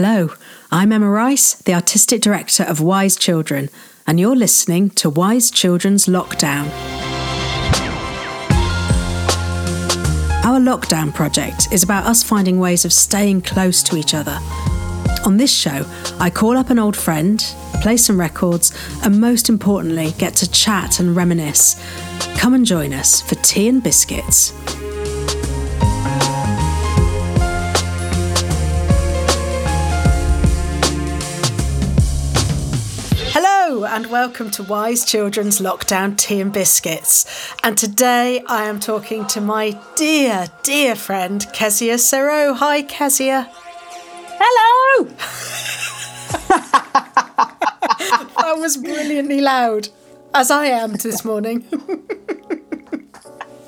Hello, I'm Emma Rice, the Artistic Director of Wise Children, and you're listening to Wise Children's Lockdown. Our lockdown project is about us finding ways of staying close to each other. On this show, I call up an old friend, play some records, and most importantly, get to chat and reminisce. Come and join us for tea and biscuits. And welcome to Wise Children's Lockdown Tea and Biscuits. And today I am talking to my dear, dear friend, Kezia Serow. Hi, Kezia. Hello! that was brilliantly loud, as I am this morning.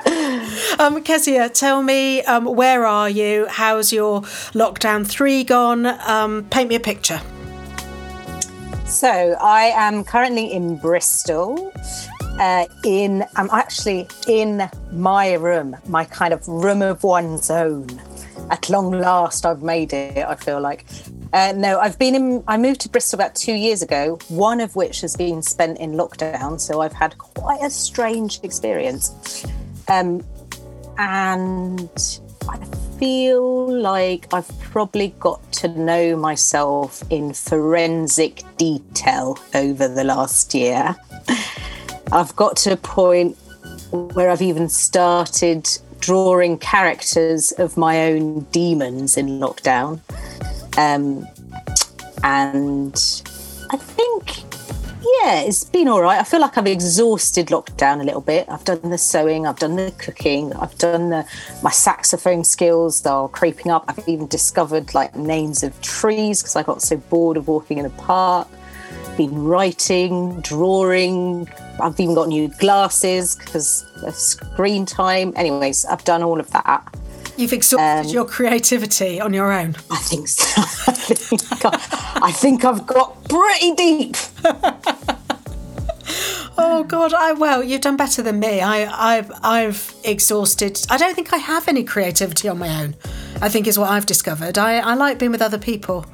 um, Kezia, tell me, um, where are you? How's your lockdown three gone? Um, paint me a picture. So I am currently in Bristol. Uh, in I'm actually in my room, my kind of room of one's own. At long last, I've made it. I feel like. Uh, no, I've been in. I moved to Bristol about two years ago. One of which has been spent in lockdown, so I've had quite a strange experience. Um, and I feel like I've probably got to know myself in forensic detail over the last year. I've got to a point where I've even started drawing characters of my own demons in lockdown. Um, and I think, yeah, it's been all right. I feel like I've exhausted lockdown a little bit. I've done the sewing, I've done the cooking, I've done the my saxophone skills. They're creeping up. I've even discovered like names of trees because I got so bored of walking in a park. Been writing, drawing. I've even got new glasses because of screen time. Anyways, I've done all of that. You've exhausted um, your creativity on your own. I think so. I think, I, I think I've got pretty deep. Oh God! I well, you've done better than me. I, I've I've exhausted. I don't think I have any creativity on my own. I think is what I've discovered. I, I like being with other people,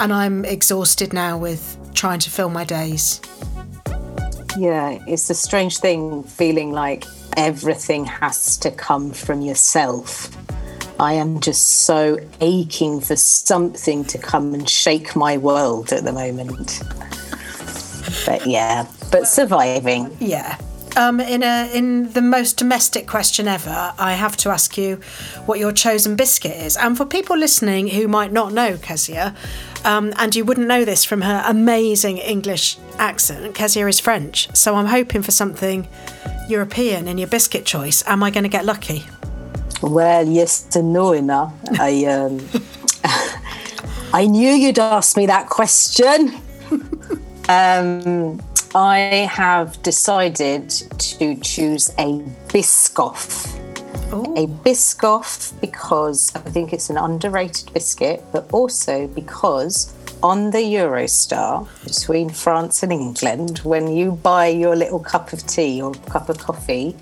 and I'm exhausted now with trying to fill my days. Yeah, it's a strange thing feeling like everything has to come from yourself. I am just so aching for something to come and shake my world at the moment. But yeah, but surviving. Yeah. Um, in a in the most domestic question ever, I have to ask you what your chosen biscuit is. And for people listening who might not know Kezia, um, and you wouldn't know this from her amazing English accent, Kezia is French. So I'm hoping for something European in your biscuit choice. Am I going to get lucky? Well, yes and no, Emma. I um, I knew you'd ask me that question. I have decided to choose a Biscoff. Ooh. A Biscoff because I think it's an underrated biscuit, but also because on the Eurostar between France and England, when you buy your little cup of tea or cup of coffee,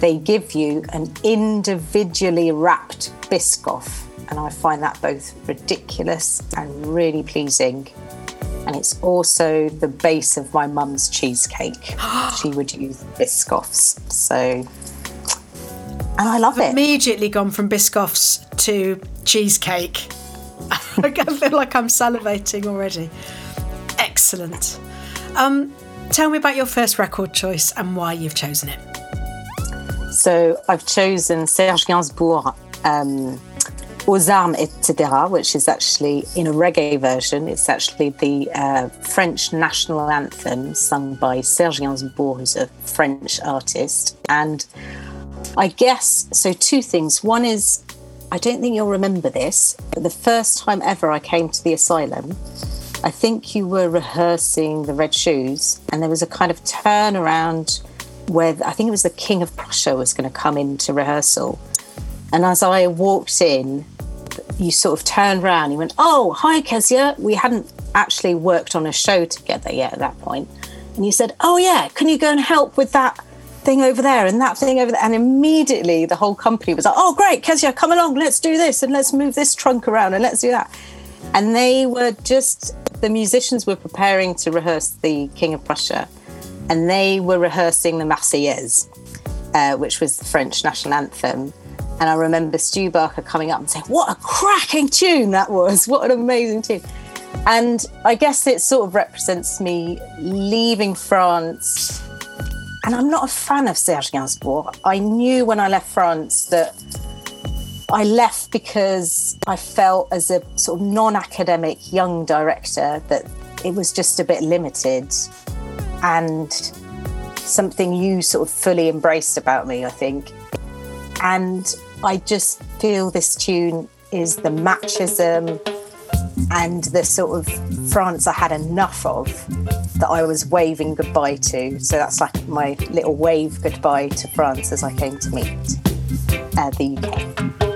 they give you an individually wrapped Biscoff. And I find that both ridiculous and really pleasing. And it's also the base of my mum's cheesecake. she would use Biscoffs. So, and I love it. Immediately gone from biscoffs to cheesecake. I feel like I'm salivating already. Excellent. Um, tell me about your first record choice and why you've chosen it. So I've chosen Serge Gainsbourg, um, Armes, etc., which is actually in a reggae version. It's actually the uh, French national anthem sung by Serge Gainsbourg, who's a French artist. And I guess so. Two things. One is I don't think you'll remember this, but the first time ever I came to the asylum, I think you were rehearsing the Red Shoes, and there was a kind of turnaround where I think it was the King of Prussia was going to come into rehearsal. And as I walked in, you sort of turned around. You went, "Oh, hi, Kezia." We hadn't actually worked on a show together yet at that point, and you said, "Oh yeah, can you go and help with that thing over there and that thing over there?" And immediately the whole company was like, "Oh great, Kezia, come along, let's do this and let's move this trunk around and let's do that." And they were just, the musicians were preparing to rehearse the King of Prussia, and they were rehearsing the Marseillaise, uh, which was the French national anthem. And I remember Stu Barker coming up and saying, What a cracking tune that was! What an amazing tune. And I guess it sort of represents me leaving France. And I'm not a fan of Serge Gainsbourg. I knew when I left France that I left because I felt, as a sort of non academic young director, that it was just a bit limited and something you sort of fully embraced about me, I think. And I just feel this tune is the machism and the sort of France I had enough of that I was waving goodbye to. So that's like my little wave goodbye to France as I came to meet uh, the UK.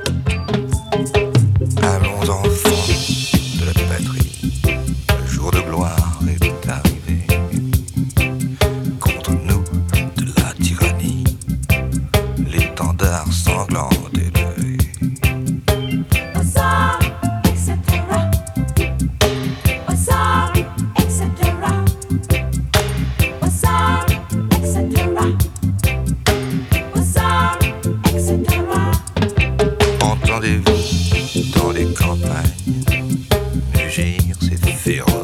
campagne. Rugir, c'est féroce.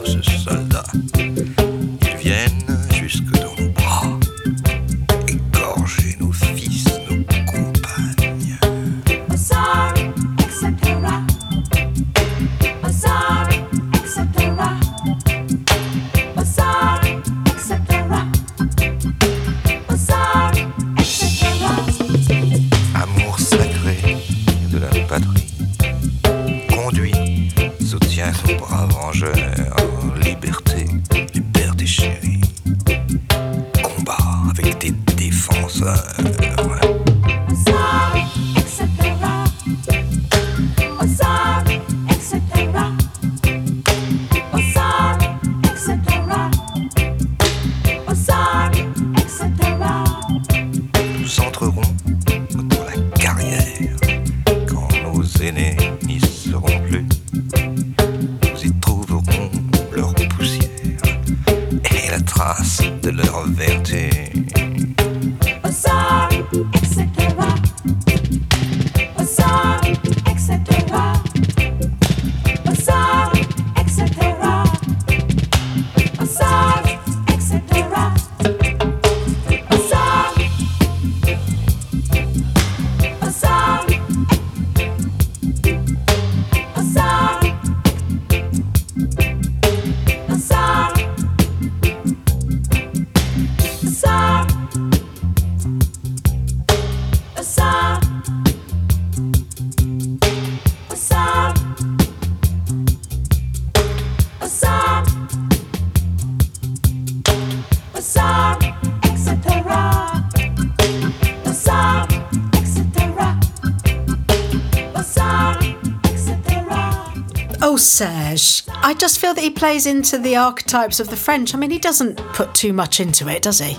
Serge. I just feel that he plays into the archetypes of the French. I mean, he doesn't put too much into it, does he?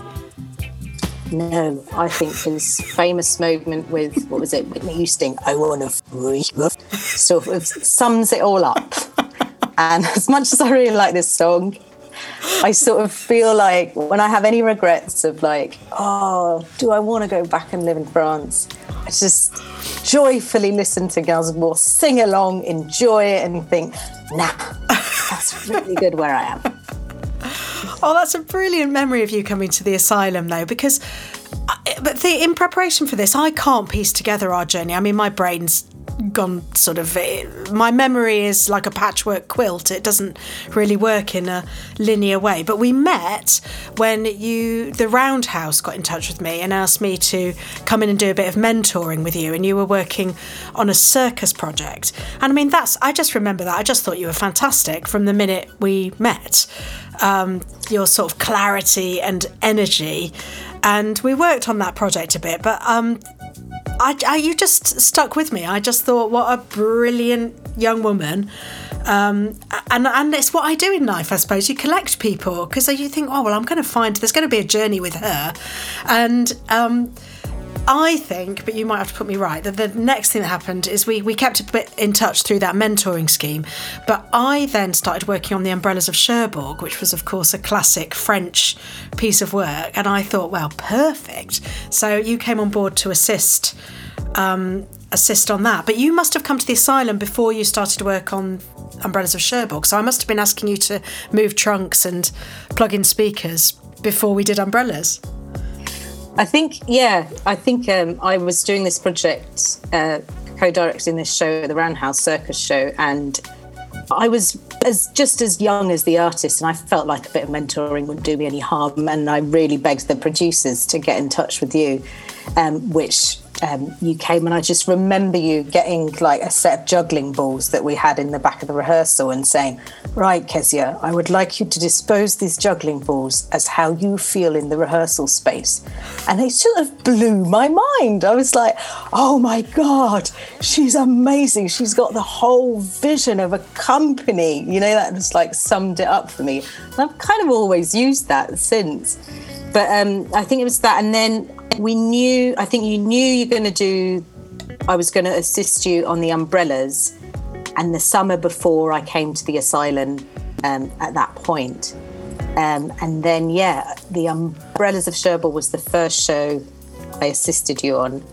No, I think his famous moment with, what was it, Whitney Houston, I want to free, sort of sums it all up. And as much as I really like this song, I sort of feel like when I have any regrets of like, oh, do I want to go back and live in France? I just joyfully listen to Gainsbourg, sing along, enjoy it, and think, nah, that's really good where I am. Oh, that's a brilliant memory of you coming to the asylum, though, because. Uh, but the, in preparation for this, I can't piece together our journey. I mean, my brain's gone sort of. eh, My memory is like a patchwork quilt. It doesn't really work in a linear way. But we met when you, the Roundhouse, got in touch with me and asked me to come in and do a bit of mentoring with you. And you were working on a circus project. And I mean, that's. I just remember that. I just thought you were fantastic from the minute we met um, your sort of clarity and energy. And we worked on that project a bit, but um, I, I, you just stuck with me. I just thought, what a brilliant young woman. Um, and, and it's what I do in life, I suppose. You collect people because you think, oh, well, I'm going to find, there's going to be a journey with her. And um, I think, but you might have to put me right, that the next thing that happened is we, we kept a bit in touch through that mentoring scheme. But I then started working on the Umbrellas of Cherbourg, which was, of course, a classic French piece of work. And I thought, well, perfect. So you came on board to assist. Um, assist on that but you must have come to the asylum before you started to work on umbrellas of cherbourg so i must have been asking you to move trunks and plug in speakers before we did umbrellas I think, yeah, I think um, I was doing this project, uh, co-directing this show, the Roundhouse Circus show, and I was as just as young as the artist, and I felt like a bit of mentoring wouldn't do me any harm. And I really begged the producers to get in touch with you, um, which um, you came and I just remember you getting like a set of juggling balls that we had in the back of the rehearsal and saying, Right, Kezia, I would like you to dispose these juggling balls as how you feel in the rehearsal space. And it sort of blew my mind. I was like, Oh my God, she's amazing. She's got the whole vision of a company. You know, that just like summed it up for me. And I've kind of always used that since. But um, I think it was that. And then we knew, I think you knew you're going to do, I was going to assist you on the umbrellas. And the summer before I came to the asylum um, at that point. Um, and then, yeah, the Umbrellas of Cherbourg was the first show I assisted you on.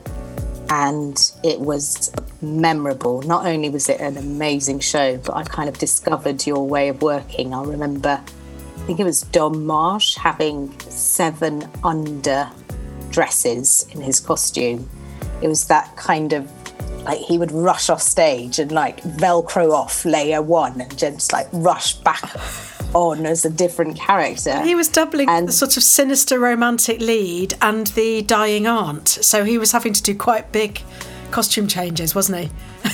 And it was memorable. Not only was it an amazing show, but I kind of discovered your way of working. I remember, think it was Dom Marsh having seven under dresses in his costume. It was that kind of like he would rush off stage and like velcro off layer one and just like rush back on as a different character. He was doubling And- the sort of sinister romantic lead and the dying aunt, so he was having to do quite big costume changes, wasn't he?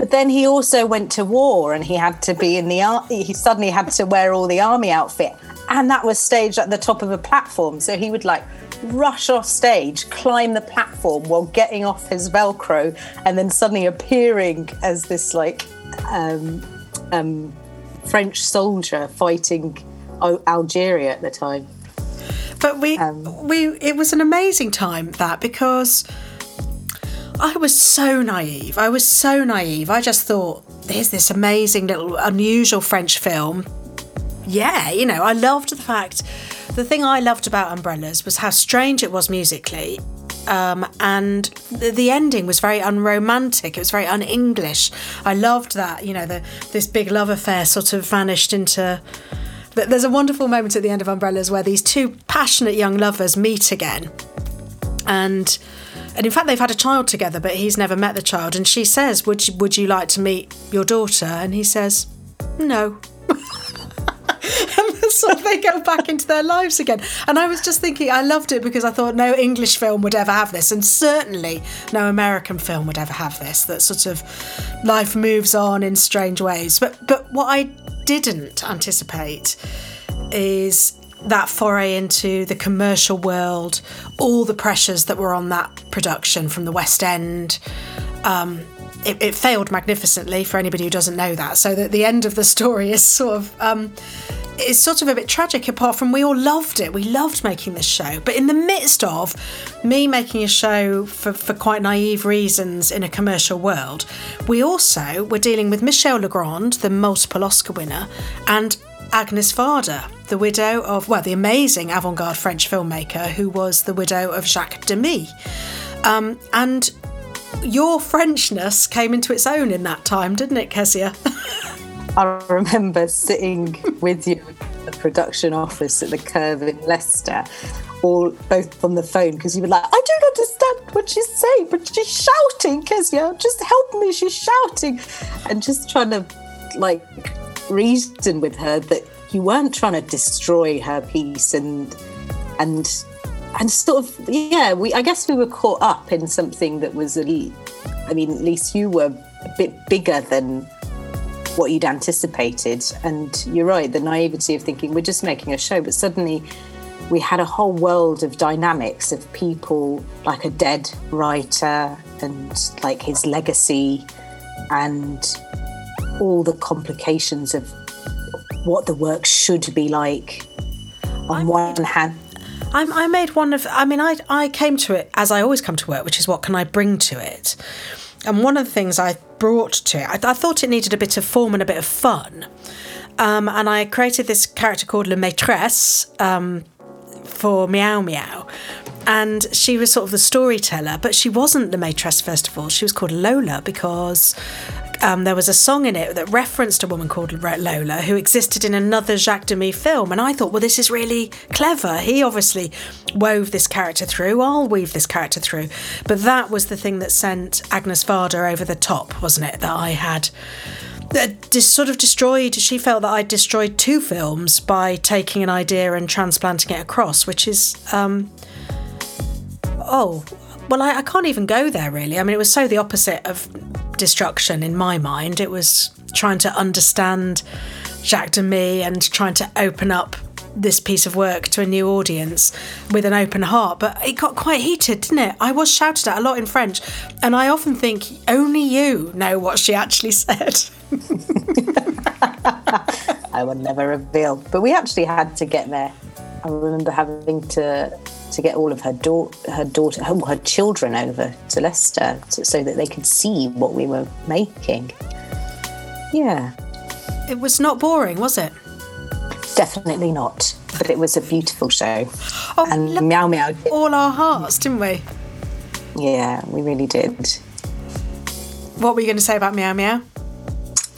But then he also went to war and he had to be in the ar- he suddenly had to wear all the army outfit. And that was staged at the top of a platform. So he would like rush off stage climb the platform while getting off his velcro and then suddenly appearing as this like um, um, French soldier fighting Algeria at the time. But we Um, we it was an amazing time that because I was so naive. I was so naive. I just thought there's this amazing little unusual French film. Yeah, you know, I loved the fact the thing I loved about Umbrellas was how strange it was musically. Um, and the, the ending was very unromantic. It was very un-English. I loved that. You know, the, this big love affair sort of vanished into Th- There's a wonderful moment at the end of Umbrellas where these two passionate young lovers meet again. And and in fact they've had a child together, but he's never met the child. And she says, Would you would you like to meet your daughter? And he says, No. and so they go back into their lives again. And I was just thinking, I loved it because I thought no English film would ever have this, and certainly no American film would ever have this. That sort of life moves on in strange ways. But but what I didn't anticipate is that foray into the commercial world, all the pressures that were on that production from the West End. Um, it, it failed magnificently for anybody who doesn't know that. So that the end of the story is sort of um, is sort of a bit tragic. Apart from we all loved it, we loved making this show. But in the midst of me making a show for, for quite naive reasons in a commercial world, we also were dealing with Michel Legrand, the multiple Oscar winner, and Agnes Varda, the widow of, well, the amazing avant garde French filmmaker who was the widow of Jacques Demy. Um, and your Frenchness came into its own in that time, didn't it, Kezia? I remember sitting with you in the production office at the Curve in Leicester, all both on the phone because you were like, I don't understand what she's saying, but she's shouting, Kezia, just help me, she's shouting, and just trying to like reason with her that you weren't trying to destroy her piece and and and sort of yeah we i guess we were caught up in something that was a l- i mean at least you were a bit bigger than what you'd anticipated. And you're right the naivety of thinking we're just making a show but suddenly we had a whole world of dynamics of people like a dead writer and like his legacy and all the complications of what the work should be like on one hand I, I made one of. I mean, I I came to it as I always come to work, which is what can I bring to it. And one of the things I brought to it, I, I thought it needed a bit of form and a bit of fun. Um, and I created this character called La Maîtresse um, for Meow Meow. And she was sort of the storyteller, but she wasn't the Maîtresse, first of all. She was called Lola because um, there was a song in it that referenced a woman called Lola who existed in another Jacques Demy film. And I thought, well, this is really clever. He obviously wove this character through. I'll weave this character through. But that was the thing that sent Agnes Varda over the top, wasn't it? That I had that just sort of destroyed. She felt that I destroyed two films by taking an idea and transplanting it across, which is, um, oh, well, I, I can't even go there really. I mean, it was so the opposite of destruction in my mind. It was trying to understand Jacques Demy and trying to open up this piece of work to a new audience with an open heart. But it got quite heated, didn't it? I was shouted at a lot in French, and I often think only you know what she actually said. I would never reveal. But we actually had to get there. I remember having to to get all of her daughter, her daughter, her, her children over to Leicester to, so that they could see what we were making. Yeah. It was not boring, was it? Definitely not. But it was a beautiful show. Oh, and Meow Meow. All our hearts, didn't we? Yeah, we really did. What were you going to say about Meow Meow?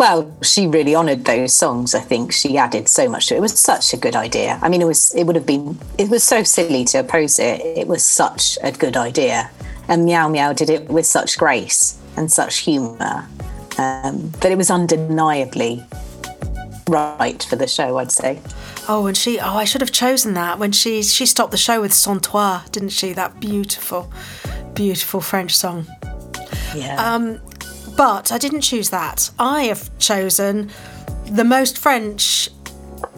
Well, she really honoured those songs. I think she added so much to it. It was such a good idea. I mean, it was. It would have been. It was so silly to oppose it. It was such a good idea, and Meow Meow did it with such grace and such humour. Um, but it was undeniably right for the show. I'd say. Oh, and she. Oh, I should have chosen that when she she stopped the show with Sans Toi, didn't she? That beautiful, beautiful French song. Yeah. Um, but I didn't choose that. I have chosen the most French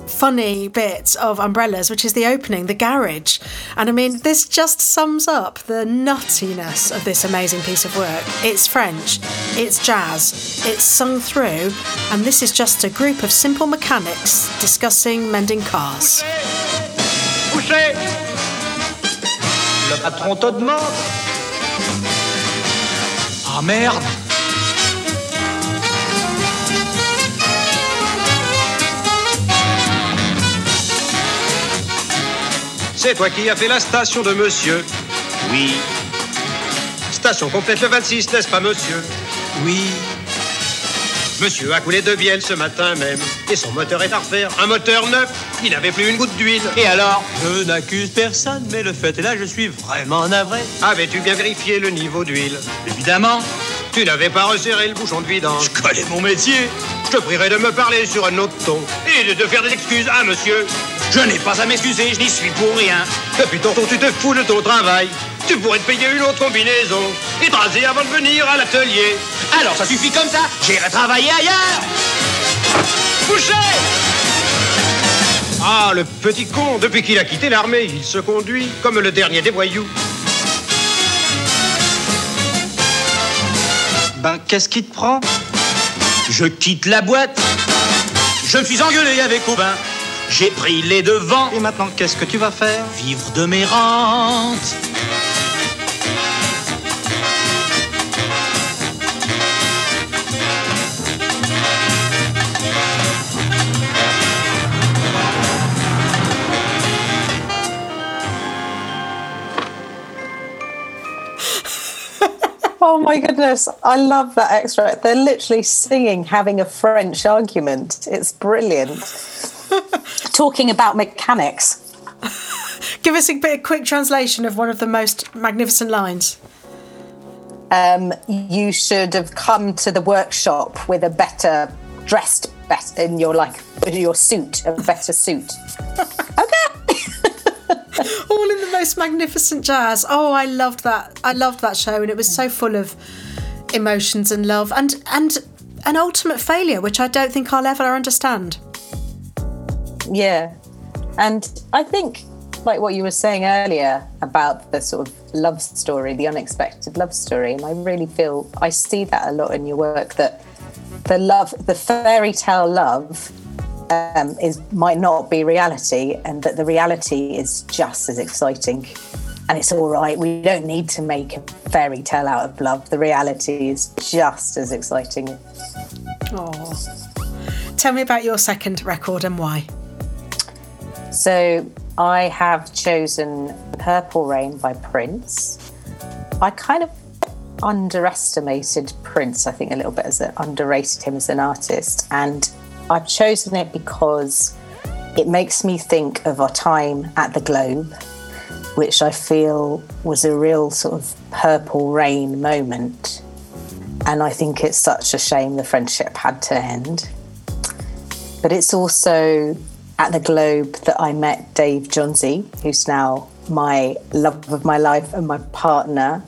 funny bit of Umbrellas, which is the opening, the garage. And I mean, this just sums up the nuttiness of this amazing piece of work. It's French, it's jazz, it's sung through, and this is just a group of simple mechanics discussing mending cars. Boucher Le C'est toi qui as fait la station de monsieur Oui. Station complète le 26, n'est-ce pas monsieur? Oui. Monsieur a coulé de bielle ce matin même. Et son moteur est à refaire. Un moteur neuf. Il n'avait plus une goutte d'huile. Et alors? Je n'accuse personne, mais le fait est là, je suis vraiment navré. Avais-tu bien vérifié le niveau d'huile? Évidemment, Tu n'avais pas resserré le bouchon de vidange. je connais mon métier. Je te prierai de me parler sur un autre ton. Et de te faire des excuses à monsieur? Je n'ai pas à m'excuser, je n'y suis pour rien. Depuis tantôt, tu te fous de ton travail. Tu pourrais te payer une autre combinaison. Et te raser avant de venir à l'atelier. Alors ça suffit comme ça, j'irai travailler ailleurs. Boucher Ah, le petit con, depuis qu'il a quitté l'armée, il se conduit comme le dernier des voyous. Ben, qu'est-ce qui te prend? Je quitte la boîte. Je me suis engueulé avec Aubin. J'ai pris les devants. Et maintenant, qu'est-ce que tu vas faire? Vivre de mes rentes. Oh my goodness, I love that extract. They're literally singing, having a French argument. It's brilliant. Talking about mechanics. Give us a bit of quick translation of one of the most magnificent lines. Um, you should have come to the workshop with a better dressed better in your like your suit, a better suit. okay. all in the most magnificent jazz. Oh, I loved that. I loved that show, and it was so full of emotions and love, and and an ultimate failure, which I don't think I'll ever understand. Yeah. And I think, like what you were saying earlier about the sort of love story, the unexpected love story, and I really feel I see that a lot in your work that the love, the fairy tale love um, is might not be reality, and that the reality is just as exciting. And it's all right. We don't need to make a fairy tale out of love. The reality is just as exciting. Oh. Tell me about your second record and why. So I have chosen Purple Rain by Prince. I kind of underestimated Prince, I think, a little bit as an underrated him as an artist. And I've chosen it because it makes me think of our time at the Globe, which I feel was a real sort of purple rain moment. And I think it's such a shame the friendship had to end. But it's also at the Globe that I met Dave Johnsy, who's now my love of my life and my partner.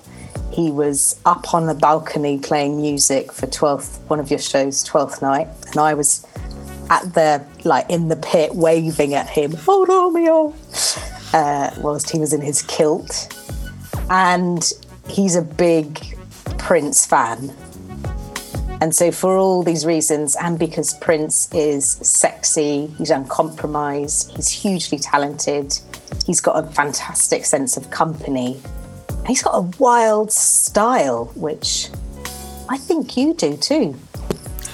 He was up on the balcony playing music for 12th, one of your shows, 12th night. And I was at the, like, in the pit waving at him, oh, Romeo, uh, whilst he was in his kilt. And he's a big Prince fan. And so, for all these reasons, and because Prince is sexy, he's uncompromised, he's hugely talented, he's got a fantastic sense of company, he's got a wild style, which I think you do too.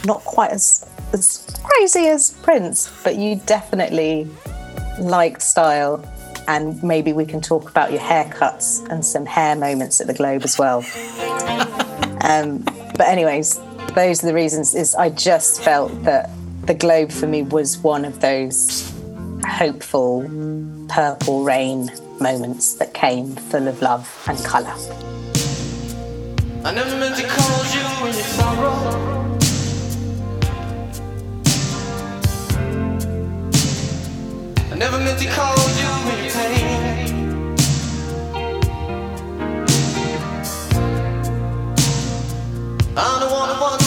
Not quite as, as crazy as Prince, but you definitely like style. And maybe we can talk about your haircuts and some hair moments at the Globe as well. um, but, anyways, those are the reasons is I just felt that the globe for me was one of those hopeful purple rain moments that came full of love and colour. I never meant to you sorrow. I never meant to you pain. I'm the one who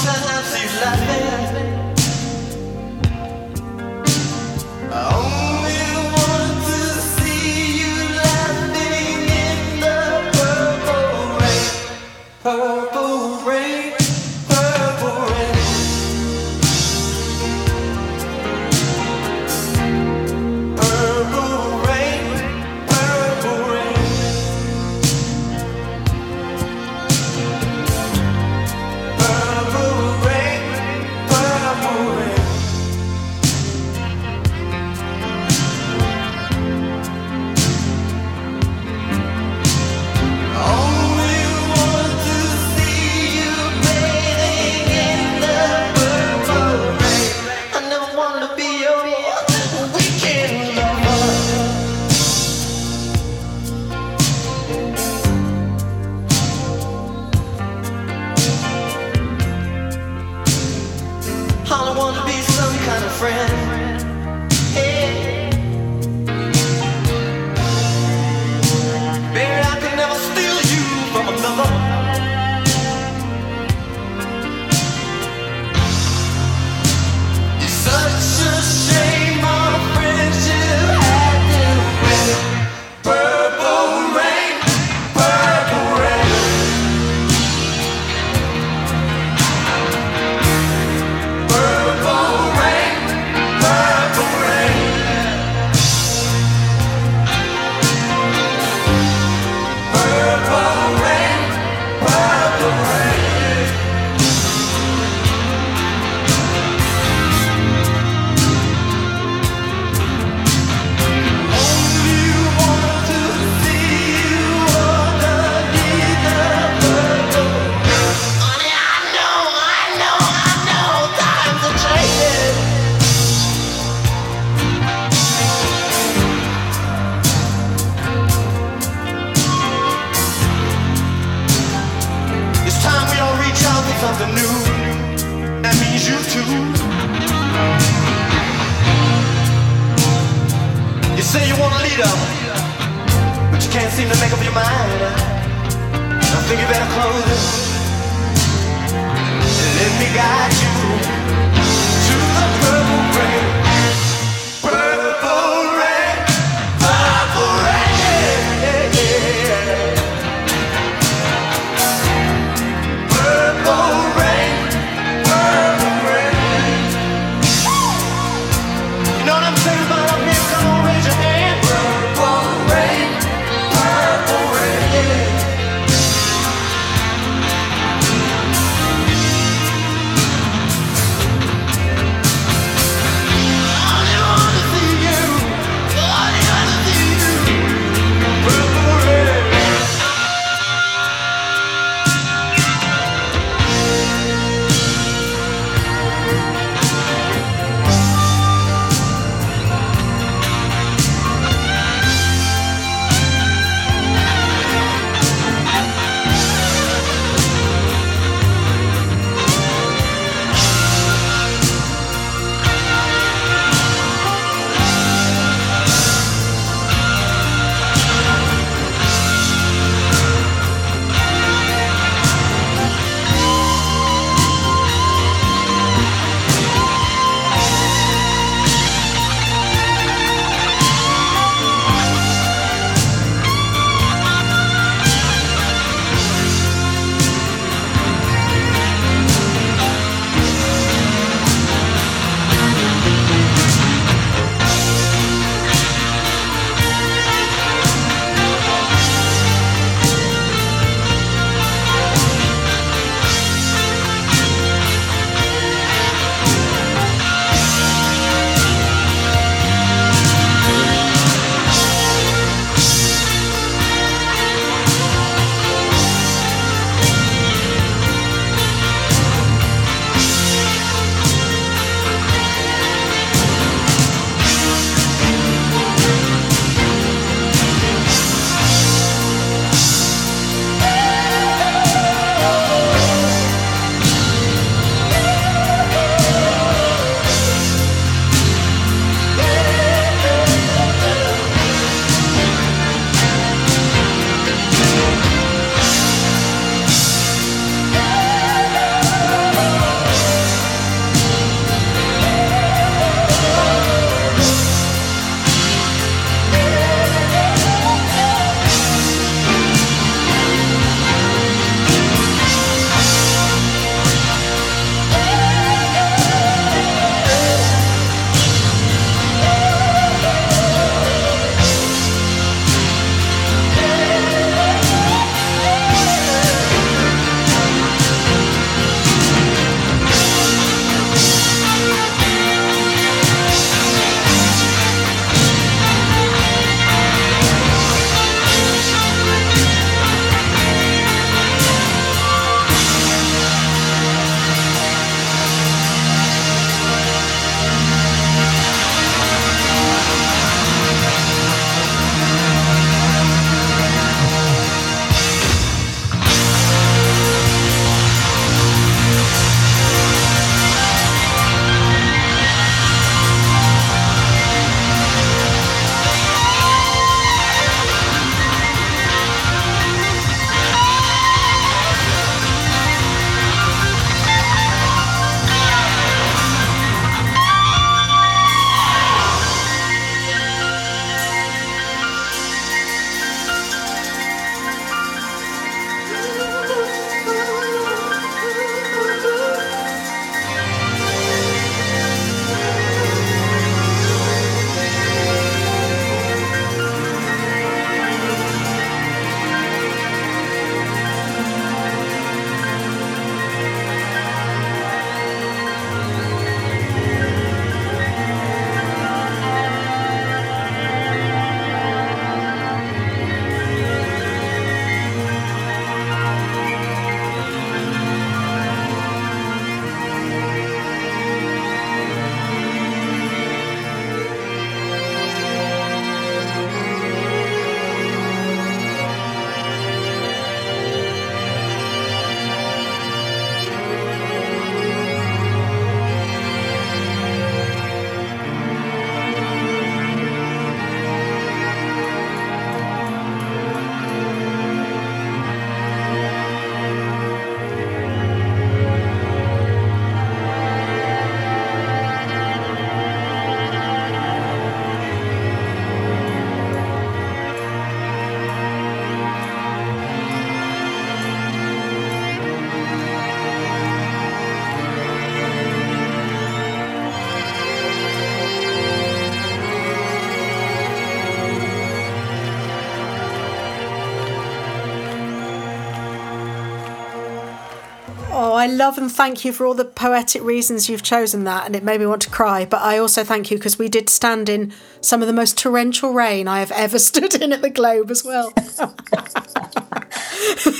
I love and thank you for all the poetic reasons you've chosen that, and it made me want to cry. But I also thank you because we did stand in some of the most torrential rain I have ever stood in at the Globe as well. I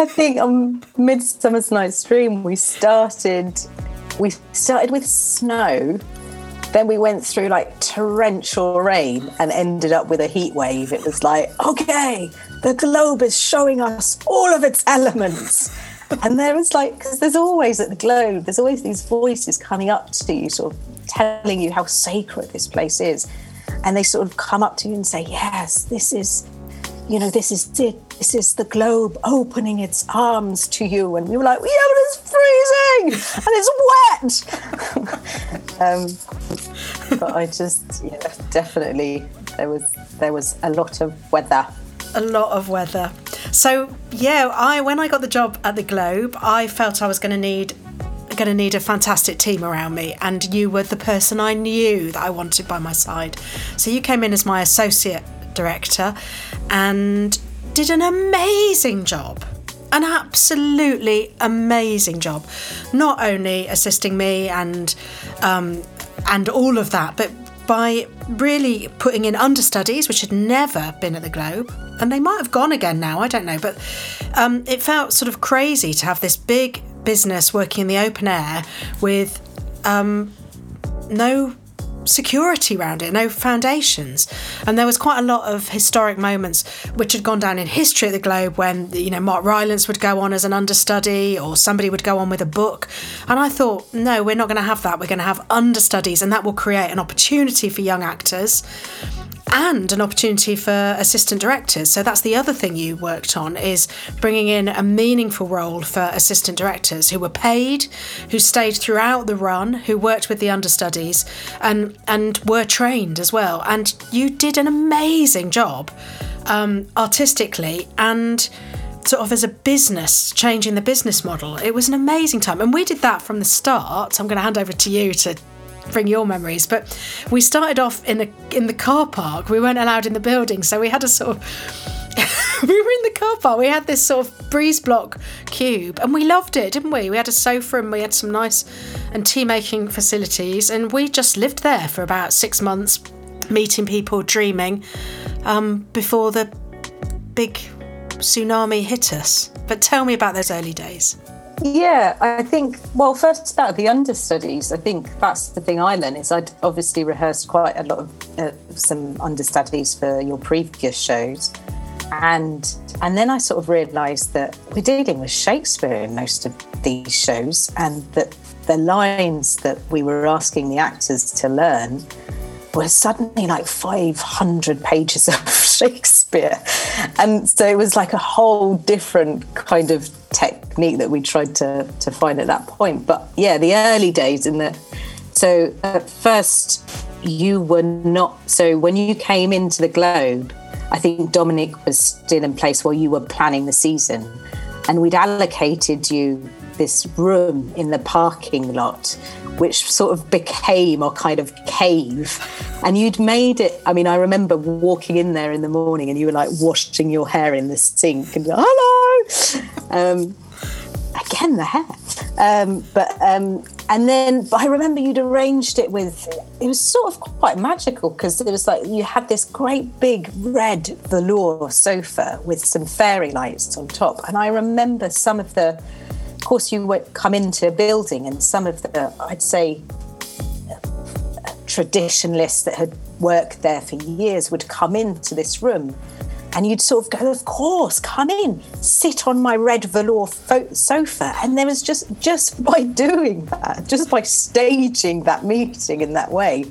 think on Midsummer's Night's Dream we started we started with snow, then we went through like torrential rain and ended up with a heat wave. It was like, okay, the globe is showing us all of its elements. And there was like, because there's always at the globe, there's always these voices coming up to you, sort of telling you how sacred this place is. And they sort of come up to you and say, yes, this is you know, this is it. This is the globe opening its arms to you. And we were like, yeah, but it's freezing and it's wet. um, but I just, yeah, definitely, there was there was a lot of weather. A lot of weather. So yeah, I when I got the job at the Globe, I felt I was going to need going to need a fantastic team around me, and you were the person I knew that I wanted by my side. So you came in as my associate director, and did an amazing job. An absolutely amazing job, not only assisting me and um, and all of that, but by really putting in understudies, which had never been at the Globe, and they might have gone again now, I don't know, but um, it felt sort of crazy to have this big business working in the open air with um, no security around it, no foundations. And there was quite a lot of historic moments which had gone down in history at the Globe when, you know, Mark Rylance would go on as an understudy or somebody would go on with a book. And I thought, no, we're not going to have that. We're going to have understudies, and that will create an opportunity for young actors and an opportunity for assistant directors. So that's the other thing you worked on is bringing in a meaningful role for assistant directors who were paid, who stayed throughout the run, who worked with the understudies and and were trained as well. And you did an amazing job um, artistically and sort of as a business, changing the business model. It was an amazing time. And we did that from the start. So I'm going to hand over to you to bring your memories. But we started off in the in the car park. We weren't allowed in the building, so we had a sort of we were in the car park. We had this sort of breeze block cube, and we loved it, didn't we? We had a sofa and we had some nice and tea making facilities, and we just lived there for about six months, meeting people, dreaming, um, before the big tsunami hit us. But tell me about those early days. Yeah, I think. Well, first about the understudies. I think that's the thing I learned is I'd obviously rehearsed quite a lot of uh, some understudies for your previous shows, and and then I sort of realised that we're dealing with Shakespeare in most of these shows, and that the lines that we were asking the actors to learn were suddenly like 500 pages of Shakespeare. And so it was like a whole different kind of technique that we tried to, to find at that point. But yeah, the early days in the. So at first, you were not. So when you came into the Globe, I think Dominic was still in place while you were planning the season. And we'd allocated you this room in the parking lot, which sort of became a kind of cave. And you'd made it. I mean, I remember walking in there in the morning and you were like washing your hair in the sink and hello. Um, again, the hair. Um, but um, and then but I remember you'd arranged it with. It was sort of quite magical because it was like you had this great big red velour sofa with some fairy lights on top, and I remember some of the. Of course, you would come into a building, and some of the, I'd say, traditionalists that had worked there for years would come into this room and you'd sort of go, of course, come in, sit on my red velour fo- sofa. And there was just, just by doing that, just by staging that meeting in that way,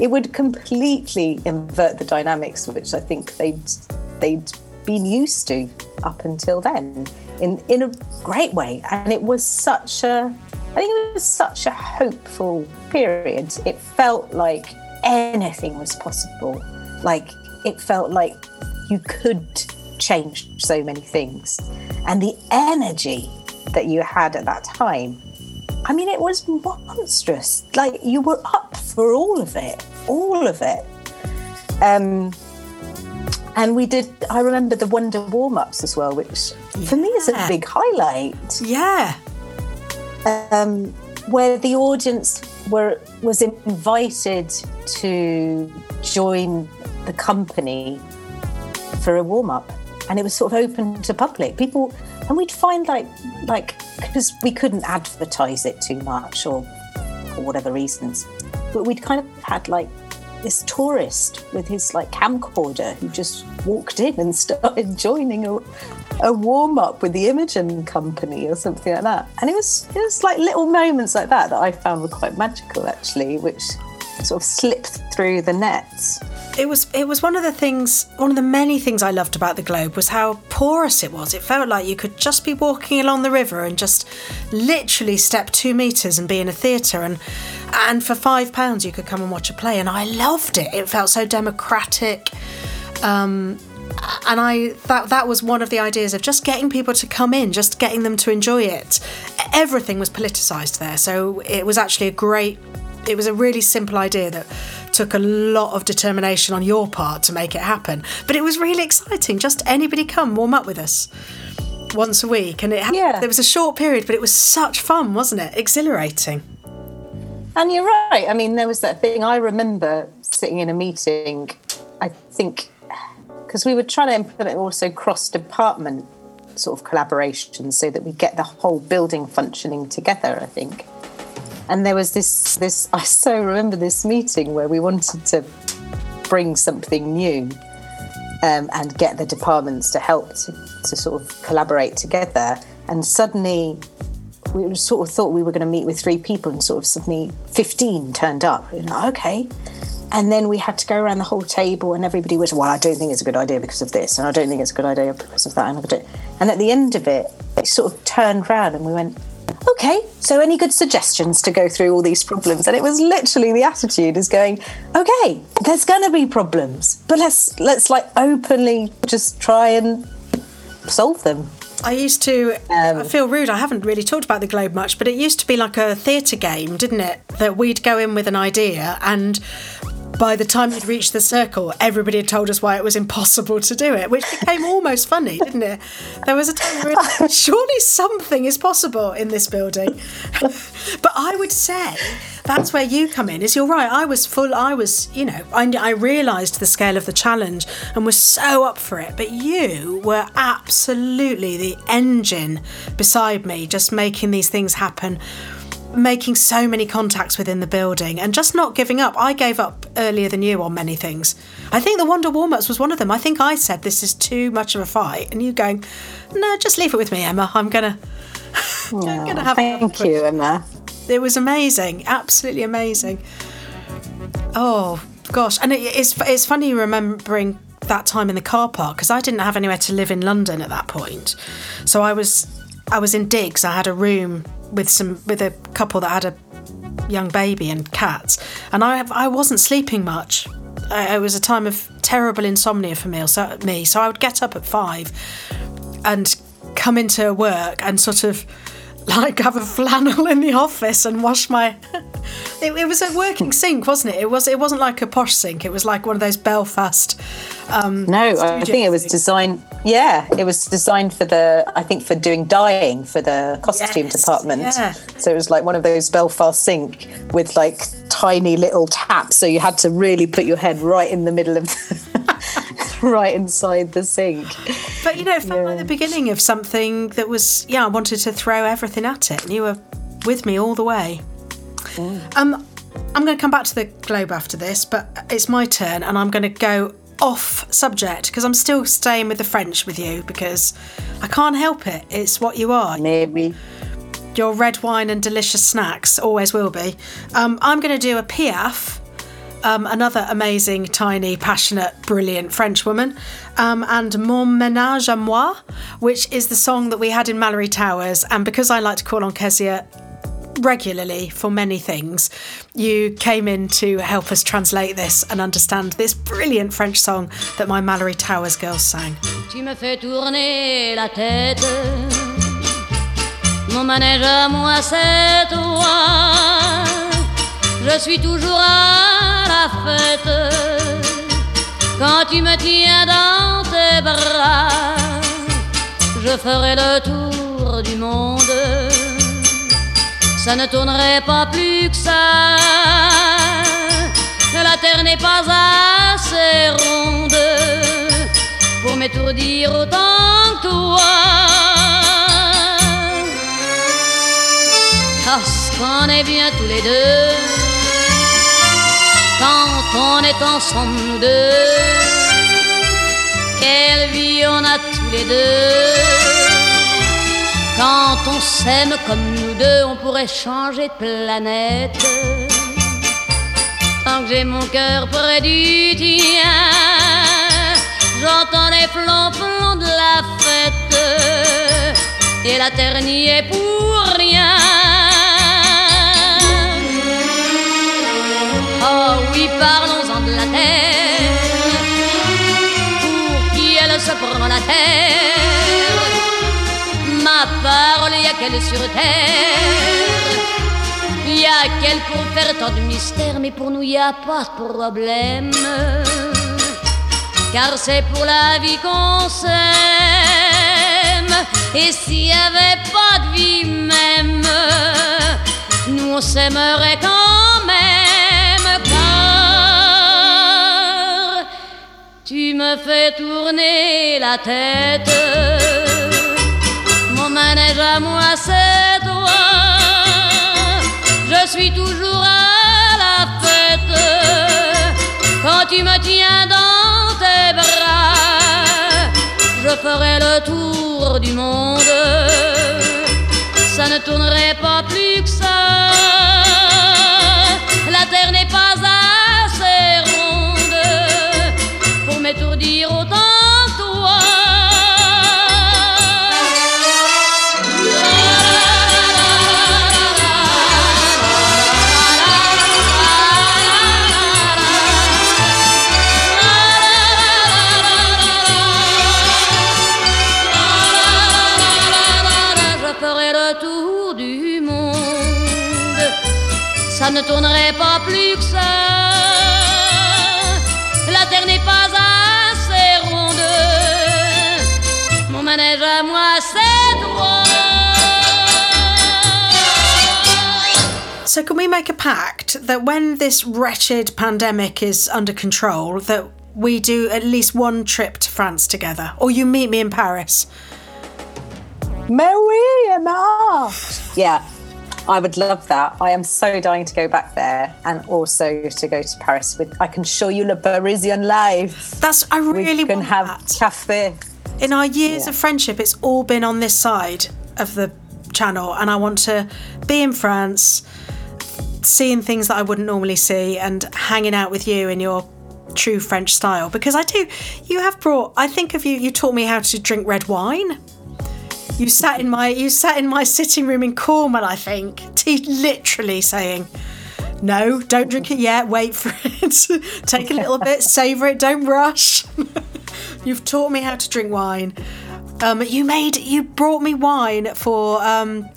it would completely invert the dynamics, which I think they'd, they'd been used to up until then in, in a great way. And it was such a, I think it was such a hopeful period. It felt like anything was possible. Like it felt like you could change so many things. And the energy that you had at that time, I mean, it was monstrous. Like you were up for all of it, all of it. Um, and we did, I remember the Wonder warm ups as well, which for me is a big highlight. Yeah. um, where the audience were was invited to join the company for a warm up, and it was sort of open to public people, and we'd find like like because we couldn't advertise it too much or for whatever reasons, but we'd kind of had like this tourist with his like camcorder who just walked in and started joining a, a warm up with the Imogen company or something like that. And it was it was like little moments like that that I found were quite magical actually, which sort of slipped through the nets. It was it was one of the things one of the many things I loved about the Globe was how porous it was. It felt like you could just be walking along the river and just literally step two meters and be in a theatre and and for five pounds you could come and watch a play and I loved it. It felt so democratic. Um, and I that that was one of the ideas of just getting people to come in, just getting them to enjoy it. Everything was politicized there, so it was actually a great. It was a really simple idea that took a lot of determination on your part to make it happen. But it was really exciting. Just anybody come warm up with us once a week, and it Yeah. there was a short period, but it was such fun, wasn't it? Exhilarating. And you're right. I mean, there was that thing I remember sitting in a meeting, I think, because we were trying to implement also cross department sort of collaboration so that we get the whole building functioning together, I think. And there was this, this I so remember this meeting where we wanted to bring something new um, and get the departments to help to, to sort of collaborate together. And suddenly we sort of thought we were going to meet with three people and sort of suddenly 15 turned up. You know, okay. And then we had to go around the whole table and everybody was, well, I don't think it's a good idea because of this. And I don't think it's a good idea because of that. And, and at the end of it, it sort of turned round and we went, okay, so any good suggestions to go through all these problems? And it was literally the attitude is going, okay, there's going to be problems, but let's, let's like openly just try and solve them. I used to. Um, I feel rude. I haven't really talked about the Globe much, but it used to be like a theatre game, didn't it? That we'd go in with an idea, and by the time you'd reached the circle, everybody had told us why it was impossible to do it, which became almost funny, didn't it? There was a time where surely something is possible in this building. but I would say that's where you come in. Is you're right. I was full. I was, you know, I, I realised the scale of the challenge and was so up for it. But you were absolutely the engine beside me, just making these things happen making so many contacts within the building and just not giving up. I gave up earlier than you on many things. I think the Wonder warm ups was one of them. I think I said this is too much of a fight, and you going, no, just leave it with me, Emma. I'm gonna, I'm gonna have. Thank you, Emma. It was amazing, absolutely amazing. Oh gosh, and it, it's it's funny remembering that time in the car park because I didn't have anywhere to live in London at that point, so I was I was in digs. I had a room with some with a couple that had a young baby and cats, and I I wasn't sleeping much. Uh, It was a time of terrible insomnia for me. So me, so I would get up at five and come into work and sort of like have a flannel in the office and wash my it, it was a working sink wasn't it it was it wasn't like a posh sink it was like one of those belfast um No, I think it was designed. Yeah, it was designed for the. I think for doing dyeing for the costume Yes, department. yeah. So it was like one of those Belfast sink with like tiny little taps. So you had to really put your head right in the middle of, the, right inside the sink. but you know it felt like the beginning of something that was yeah i wanted to throw everything at it and you were with me all the way um i'm going to come back to the globe after this but it's my turn and i'm going to go off subject because i'm still staying with the french with you because i can't help it it's what you are Maybe. your red wine and delicious snacks always will be. Um, I'm going to do a Piaf, um, another amazing, tiny, passionate, brilliant French woman, um, and Mon Ménage à Moi, which is the song that we had in Malory Towers. And because I like to call on Kezia regularly for many things, you came in to help us translate this and understand this brilliant French song that my Malory Towers girls sang. Tu me fais tourner la tête. Mon manège à moi, c'est toi. Je suis toujours à Quand tu me tiens dans tes bras, je ferai le tour du monde. ça ne tournerait pas plus que ça. La terre n'est pas assez ronde pour m'étourdir autant que toi. Parce qu'on est bien tous les deux quand on est ensemble nous deux. Quelle vie on a tous les deux. Quand on s'aime comme nous deux, on pourrait changer de planète. Tant que j'ai mon cœur près du tien, j'entends les flonflons de la fête. Et la terre n'y est pour parlons-en de la terre. Pour qui elle se prend la terre Ma parole, y a qu'elle sur terre. Y a qu'elle pour faire tant de mystères, mais pour nous y a pas de problème. Car c'est pour la vie qu'on s'aime. Et s'il y avait pas de vie même, nous on s'aimerait quand me fais tourner la tête. Mon manège à moi, c'est toi. Je suis toujours à la fête quand tu me tiens dans tes bras. Je ferai le tour du monde. Ça ne tournerait pas plus que ça. M'étourdir autant toi. Je ferai le tour du monde. Ça ne tournerait pas can we make a pact that when this wretched pandemic is under control, that we do at least one trip to France together, or you meet me in Paris? Marie Emma. Ah. Yeah, I would love that. I am so dying to go back there and also to go to Paris with. I can show you Le Parisian live. That's I really we can want have that. cafe. In our years Yeah. of friendship, it's all been on this side of the channel, and I want to be in France, seeing things that I wouldn't normally see, and hanging out with you in your true French style. Because I do, you have brought. I think of you. You taught me how to drink red wine. You sat in my you sat in my sitting room in Cornwall, I think, t- literally saying, "No, don't drink it yet. Wait for it. Take a little bit, savor it. Don't rush." You've taught me how to drink wine. Um, you made you brought me wine for um,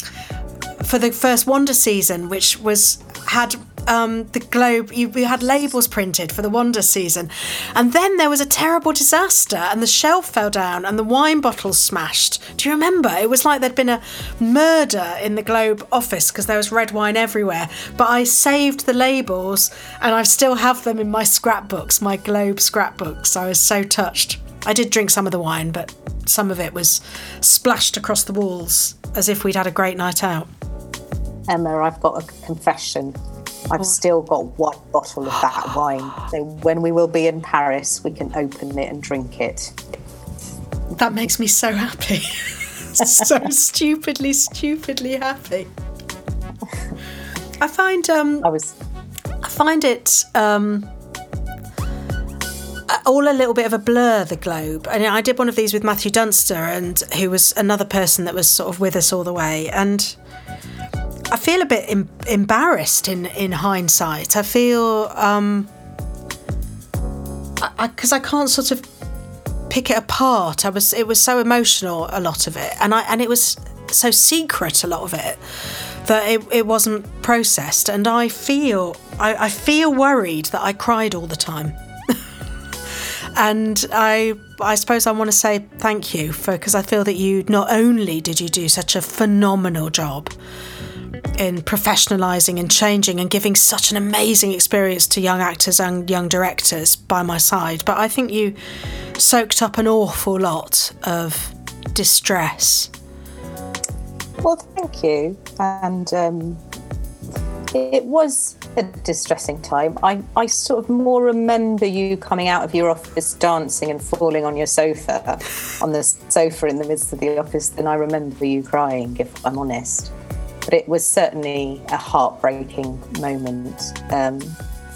for the first Wonder season, which was had um, the globe. You, you had labels printed for the Wonder season, and then there was a terrible disaster, and the shelf fell down, and the wine bottles smashed. Do you remember? It was like there'd been a murder in the Globe office because there was red wine everywhere. But I saved the labels, and I still have them in my scrapbooks, my Globe scrapbooks. I was so touched. I did drink some of the wine, but some of it was splashed across the walls as if we'd had a great night out. Emma, I've got a confession. I've still got one bottle of that wine. So when we will be in Paris, we can open it and drink it. That makes me so happy. so stupidly, stupidly happy. I find um I was I find it um all a little bit of a blur the globe and i did one of these with matthew dunster and who was another person that was sort of with us all the way and i feel a bit em- embarrassed in in hindsight. I feel um because I, can't sort of pick it apart. I was it was so emotional a lot of it. And i and it was so secret a lot of it that it, it wasn't processed. And i feel I, I feel worried that i cried all the time. And I I suppose I want to say thank you for because I feel that you not only did you do such a phenomenal job in professionalizing and changing and giving such an amazing experience to young actors and young directors by my side. But I think you soaked up an awful lot of distress. Well, thank you. And um, it was a distressing time. I, I sort of more remember you coming out of your office dancing and falling on your sofa, on the sofa in the midst of the office, than I remember you crying, if I'm honest. But it was certainly a heartbreaking moment um,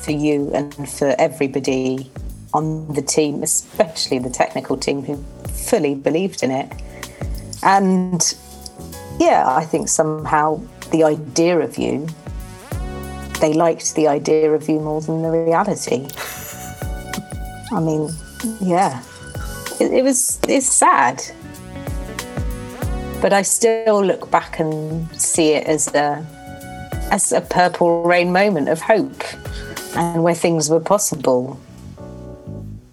for you and for everybody on the team, especially the technical team who fully believed in it. And yeah, I think somehow the idea of you, they liked the idea of you more than the reality. I mean, yeah, it, it was, it's sad. But I still look back and see it as a, as a purple rain moment of hope and where things were possible.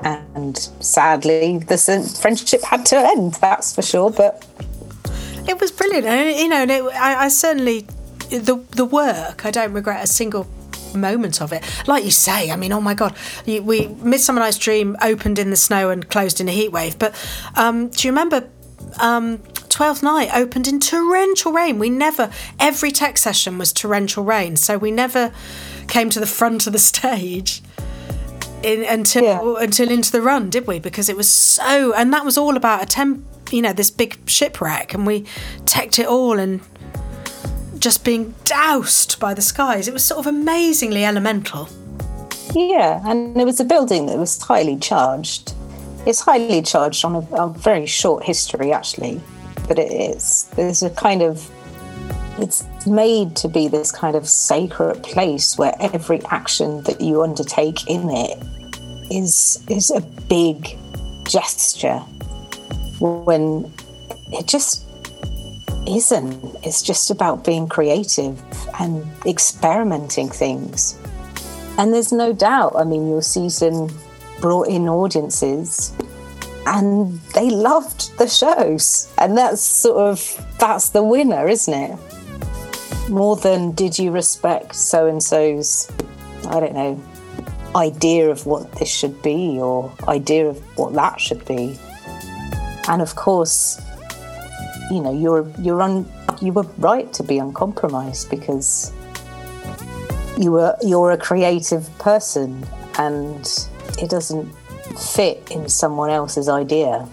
And sadly, the friendship had to end, that's for sure. But It was brilliant, and you know, and it, I, I certainly the the work. I don't regret a single moment of it. Like you say, I mean, oh my god, you, we Midsummer Night's Dream opened in the snow and closed in a heat wave. But um, do you remember? Um, Twelfth night opened in torrential rain. We never, every tech session was torrential rain, so we never came to the front of the stage in, until Yeah. until into the run, did we? Because it was so, and that was all about a temp, you know, this big shipwreck, and we teched it all and just being doused by the skies. It was sort of amazingly elemental. Yeah, and it was a building that was highly charged. It's highly charged on a, a very short history, actually, but it is. There's a kind of. It's made to be this kind of sacred place where every action that you undertake in it is is a big gesture. When it just isn't. It's just about being creative and experimenting things. And there's no doubt, I mean, your season brought in audiences and they loved the shows. And that's sort of, that's the winner, isn't it? More than did you respect so and so's, I don't know, idea of what this should be or idea of what that should be. And of course, you know, you're, you're un, you were right to be uncompromised because you were you're a creative person and it doesn't fit in someone else's idea.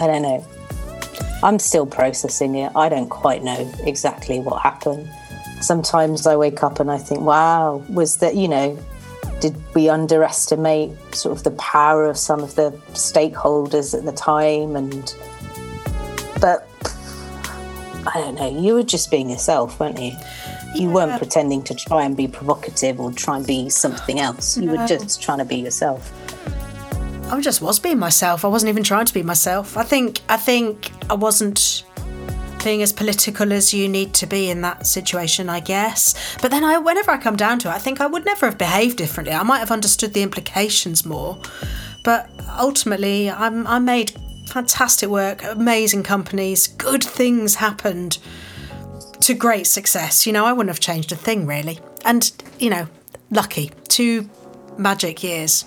I don't know. I'm still processing it. I don't quite know exactly what happened. Sometimes i wake up and i think wow was that you know did we underestimate sort of the power of some of the stakeholders at the time? And but i don't know. You were just being yourself weren't you you weren't pretending to try and be provocative or try and be something else. You were just trying to be yourself. I just was being myself. I wasn't even trying to be myself. I think I think I wasn't being as political as you need to be in that situation, I guess. But then I whenever I come down to it, I think I would never have behaved differently. I might have understood the implications more. But ultimately I'm I made fantastic work, amazing companies, good things happened to great success. You know, I wouldn't have changed a thing really. And, you know, lucky. Two magic years.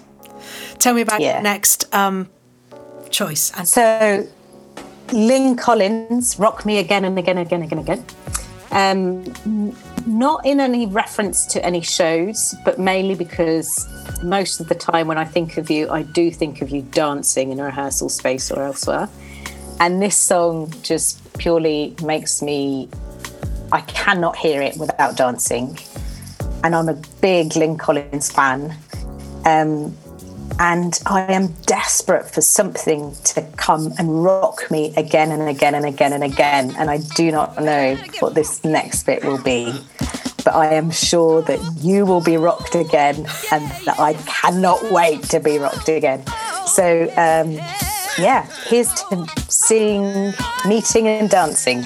Tell me about Yeah. your next um, choice. And So, Lyn Collins, Rock Me Again and Again, and Again, Again, Again. Um, not in any reference to any shows, but mainly because most of the time when I think of you, I do think of you dancing in a rehearsal space or elsewhere. And this song just purely makes me, I cannot hear it without dancing. And I'm a big Lyn Collins fan. Um, and I am desperate for something to come and rock me again and again and again and again. And I do not know what this next bit will be, but I am sure that you will be rocked again and that I cannot wait to be rocked again. So, um, yeah, here's to seeing, meeting, and dancing.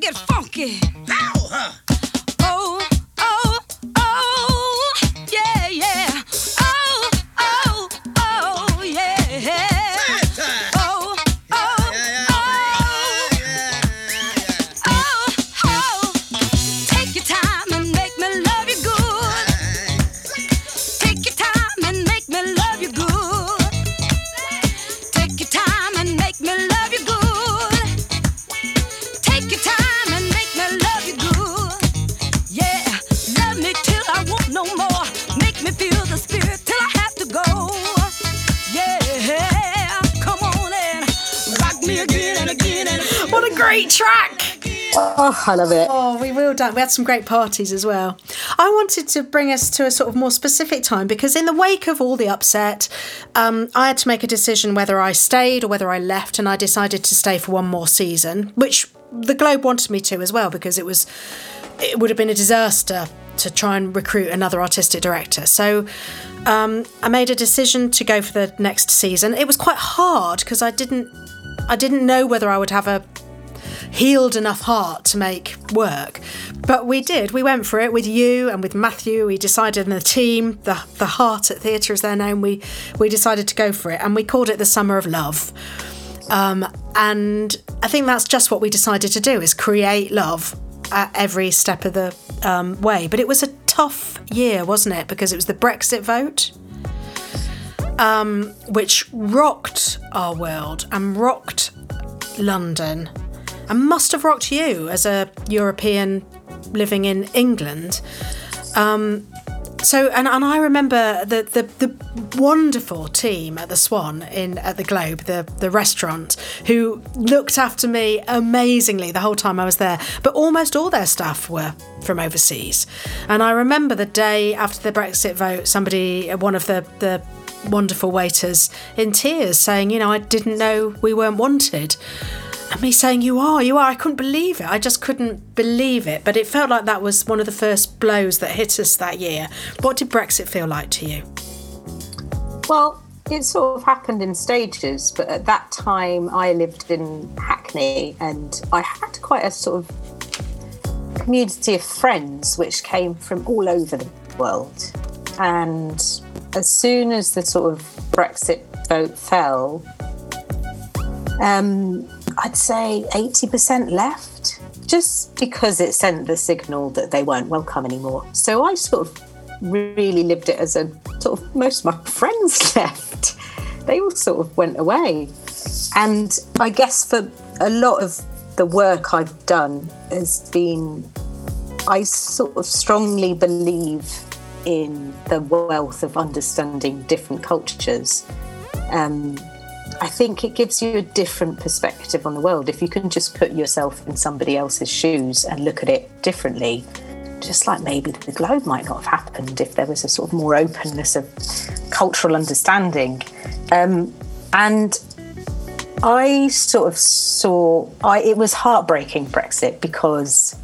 Get funky. Oh, I love it. Oh, we will dance. We had some great parties as well. I wanted to bring us to a sort of more specific time because, in the wake of all the upset, um, I had to make a decision whether I stayed or whether I left, and I decided to stay for one more season, which the Globe wanted me to as well because it was it would have been a disaster to try and recruit another artistic director. So um, I made a decision to go for the next season. It was quite hard because I didn't I didn't know whether I would have a healed enough heart to make work. But we did. We went for it with you and with Matthew. We decided in the team, the the heart at theatre as they're known, we we decided to go for it and we called it the Summer of Love. Um, and I think that's just what we decided to do is create love at every step of the um, way. But it was a tough year, wasn't it? Because it was the Brexit vote um, which rocked our world and rocked London and must have rocked you as a European living in England. Um, so and, and I remember the, the the wonderful team at the Swan in at the Globe, the the restaurant, who looked after me amazingly the whole time I was there. But almost all their staff were from overseas. And I remember the day after the Brexit vote, somebody, one of the the wonderful waiters, in tears, saying, you know, I didn't know we weren't wanted. And me saying, You are, you are. I couldn't believe it. I just couldn't believe it. But it felt like that was one of the first blows that hit us that year. What did Brexit feel like to you? Well, it sort of happened in stages, but at that time I lived in Hackney and I had quite a sort of community of friends which came from all over the world. And as soon as the sort of Brexit vote fell, um, I'd say 80% left just because it sent the signal that they weren't welcome anymore. So I sort of really lived it as a sort of most of my friends left. They all sort of went away. And I guess for a lot of the work I've done has been, I sort of strongly believe in the wealth of understanding different cultures. Um, I think it gives you a different perspective on the world. If you can just put yourself in somebody else's shoes and look at it differently, just like maybe the globe might not have happened if there was a sort of more openness of cultural understanding. Um, and I sort of saw I it was heartbreaking Brexit because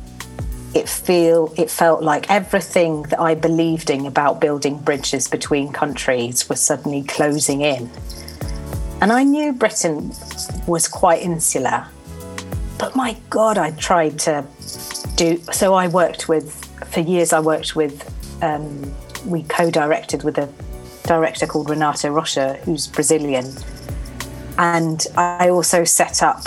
it feel it felt like everything that I believed in about building bridges between countries was suddenly closing in. And I knew Britain was quite insular. But my God, I tried to do so I worked with for years I worked with um, we co-directed with a director called Renato Rocha, who's Brazilian. And I also set up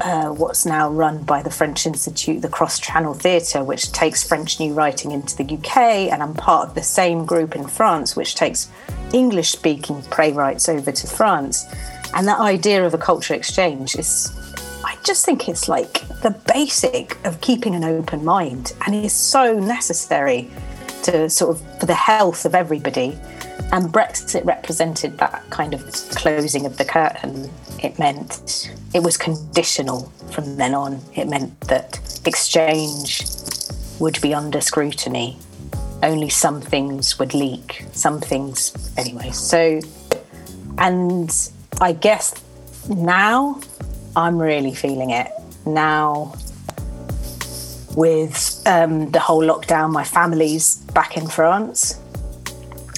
uh, what's now run by the French Institute, the Cross Channel Theatre, which takes French new writing into the UK. And I'm part of the same group in France, which takes English speaking playwrights over to France. And that idea of a culture exchange is, I just think it's like the basic of keeping an open mind. And it is so necessary to sort of for the health of everybody. And Brexit represented that kind of closing of the curtain. It meant it was conditional from then on. It meant that exchange would be under scrutiny. Only some things would leak, some things, anyway. So, and I guess now I'm really feeling it. Now, with um, the whole lockdown, my family's back in France.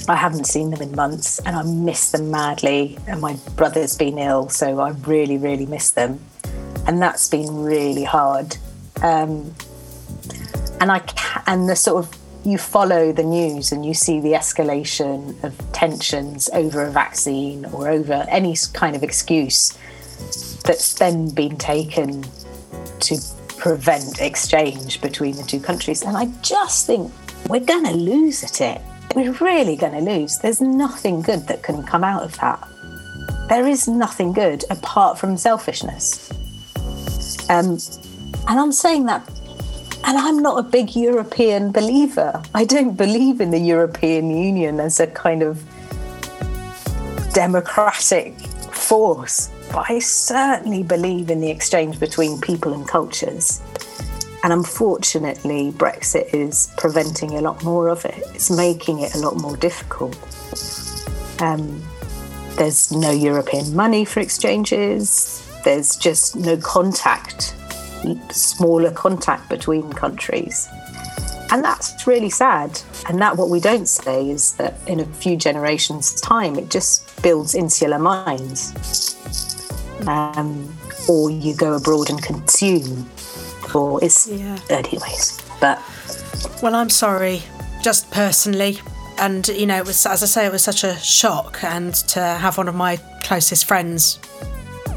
I haven't seen them in months and I miss them madly. And my brother's been ill, so I really, really miss them. And that's been really hard. Um, and I and the sort of you follow the news and you see the escalation of tensions over a vaccine or over any kind of excuse that's then been taken to prevent exchange between the two countries. And I just think we're going to lose at it. We're really going to lose. There's nothing good that can come out of that. There is nothing good apart from selfishness. Um, and I'm saying that, and I'm not a big European believer. I don't believe in the European Union as a kind of democratic force, but I certainly believe in the exchange between people and cultures. And unfortunately, Brexit is preventing a lot more of it. It's making it a lot more difficult. Um, there's no European money for exchanges. There's just no contact, smaller contact between countries. And that's really sad. And that what we don't say is that in a few generations' time, it just builds insular minds. Um, or you go abroad and consume for it's Yeah. anyways. But Well, I'm sorry, just personally. And, you know, it was, as I say, it was such a shock. And to have one of my closest friends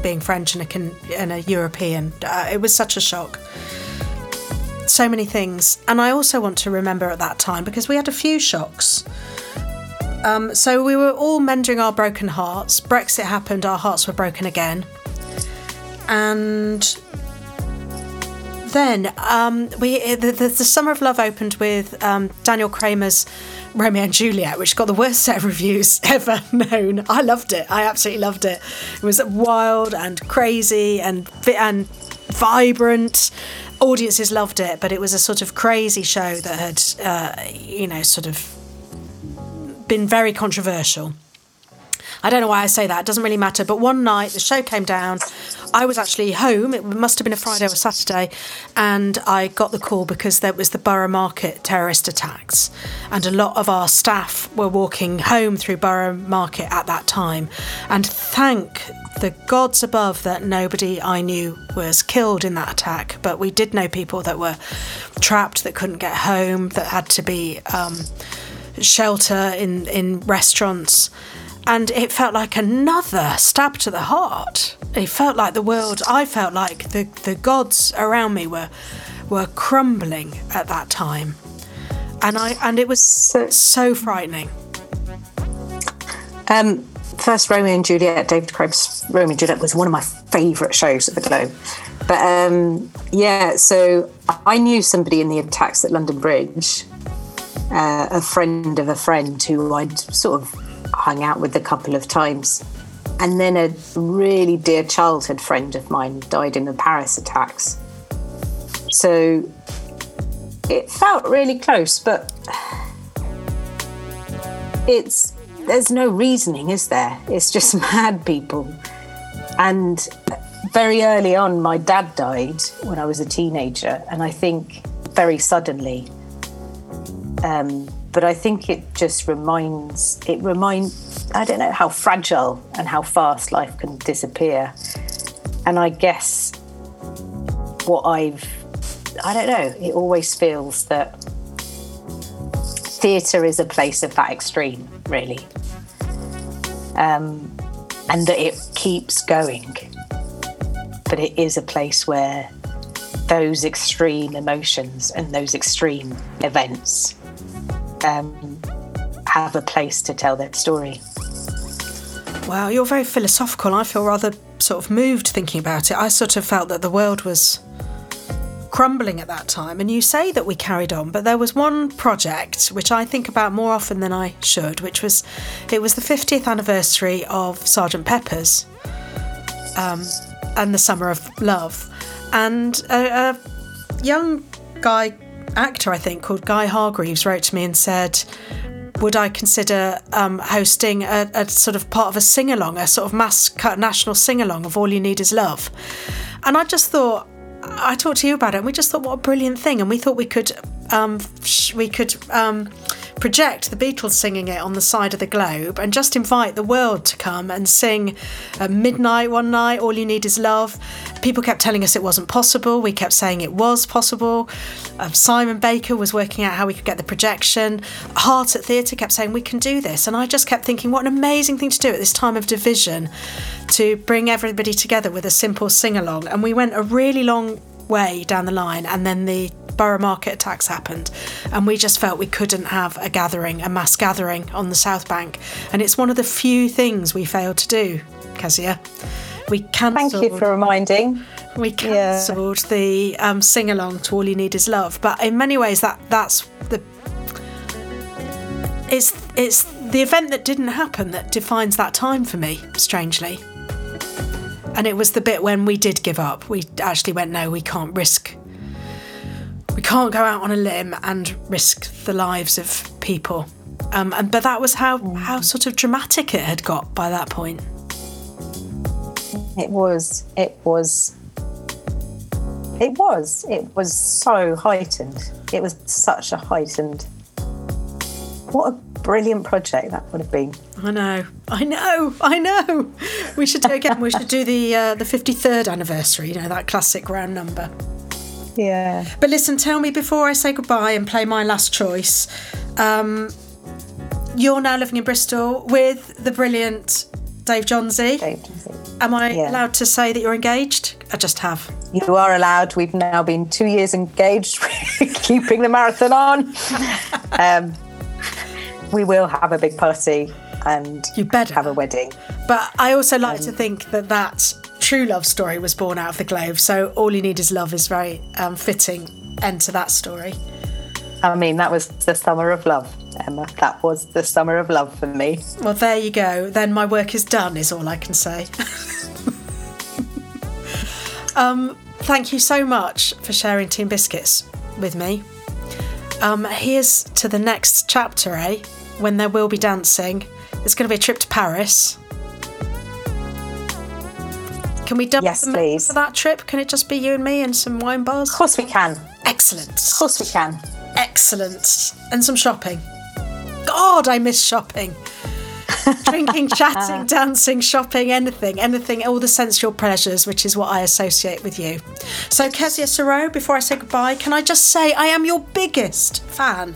being French and a, and a European, uh, it was such a shock. So many things. And I also want to remember at that time because we had a few shocks. Um, so we were all mending our broken hearts. Brexit happened, our hearts were broken again. And then um, we the, the, the Summer of Love opened with um, Daniel Kramer's Romeo and Juliet, which got the worst set of reviews ever known. I loved it. I absolutely loved it. It was wild and crazy and and vibrant. Audiences loved it, but it was a sort of crazy show that had, uh, you know, sort of been very controversial. I don't know why I say that. It doesn't really matter. But one night the show came down. I was actually home. It must have been a Friday or Saturday, and I got the call because there was the Borough Market terrorist attacks, and a lot of our staff were walking home through Borough Market at that time. And thank the gods above that nobody I knew was killed in that attack. But we did know people that were trapped, that couldn't get home, that had to be. Um, shelter in in restaurants and it felt like another stab to the heart. It felt like the world i felt like the the gods around me were were crumbling at that time. And i and it was so, so frightening. Um, first, Romeo and Juliet, David Crib's Romeo and Juliet was one of my favourite shows at the Globe. But um, yeah, so I knew somebody in the attacks at London Bridge, uh, a friend of a friend who I'd sort of hung out with a couple of times. And then a really dear childhood friend of mine died in the Paris attacks. So it felt really close, but it's there's no reasoning, is there? It's just mad people. And very early on, my dad died when I was a teenager, and I think very suddenly. Um, but I think it just reminds it reminds I don't know how fragile and how fast life can disappear. And I guess what I've I don't know, it always feels that theatre is a place of that extreme, really. Um, and that it keeps going. But it is a place where those extreme emotions and those extreme events um, have a place to tell their story. Wow, you're very philosophical. I feel rather sort of moved thinking about it. I sort of felt that the world was crumbling at that time. And you say that we carried on, but there was one project which I think about more often than I should, which was it was the 50th anniversary of Sergeant Pepper's um, and the Summer of Love. And a, a young guy actor, I think, called Guy Hargreaves wrote to me and said, would I consider um, hosting a, a sort of part of a sing along, a sort of mass cut national sing along of All You Need Is Love? And I just thought, I talked to you about it, and we just thought, what a brilliant thing, and we thought we could, um, we could um, project the Beatles singing it on the side of the globe, and just invite the world to come and sing at midnight one night. All you need is love. People kept telling us it wasn't possible. We kept saying it was possible. Um, Simon Baker was working out how we could get the projection. Heart at Theatre kept saying we can do this, and I just kept thinking, what an amazing thing to do at this time of division to bring everybody together with a simple sing along. And we went a really long way down the line, and then the borough market attacks happened, and we just felt we couldn't have a gathering, a mass gathering on the South Bank. And it's one of the few things we failed to do, Kezia. We cancelled. Thank you for reminding. We Yeah. cancelled the um, sing along to "All You Need Is Love," but in many ways, that that's the it's it's the event that didn't happen that defines that time for me. Strangely, and it was the bit when we did give up. We actually went, no, we can't risk. We can't go out on a limb and risk the lives of people. Um, and but that was how how sort of dramatic it had got by that point. It was, it was, it was, it was so heightened. It was such a heightened. What a brilliant project that would have been. I know, I know, I know. We should do again. we should do the uh, the fifty third anniversary. You know that classic round number. Yeah. But listen, tell me before I say goodbye and play my last choice. Um, you're now living in Bristol with the brilliant Dave Johnsey. Dave Johnsey. Am I Yeah. allowed to say that you're engaged? I just have. You are allowed. We've now been two years engaged, keeping the marathon on. Um, we will have a big party and You better. have a wedding. But I also like to think that that true love story was born out of the Globe. So all you need is love is very um, fitting end to that story. I mean, that was the summer of love, Emma. That was the summer of love for me. Well, there you go. Then my work is done, is all I can say. um, thank you so much for sharing Tea and Biscuits with me. Um, here's to the next chapter, eh? When there will be dancing. It's going to be a trip to Paris. Can we double Yes, the please. for that trip? Can it just be you and me and some wine bars? Of course we can. Excellent. Of course we can. Excellent. And some shopping. God, I miss shopping. Drinking, chatting, dancing, shopping, anything, anything, all the sensual pleasures, which is what I associate with you. So, Kezia Soro, before I say goodbye, can I just say I am your biggest fan.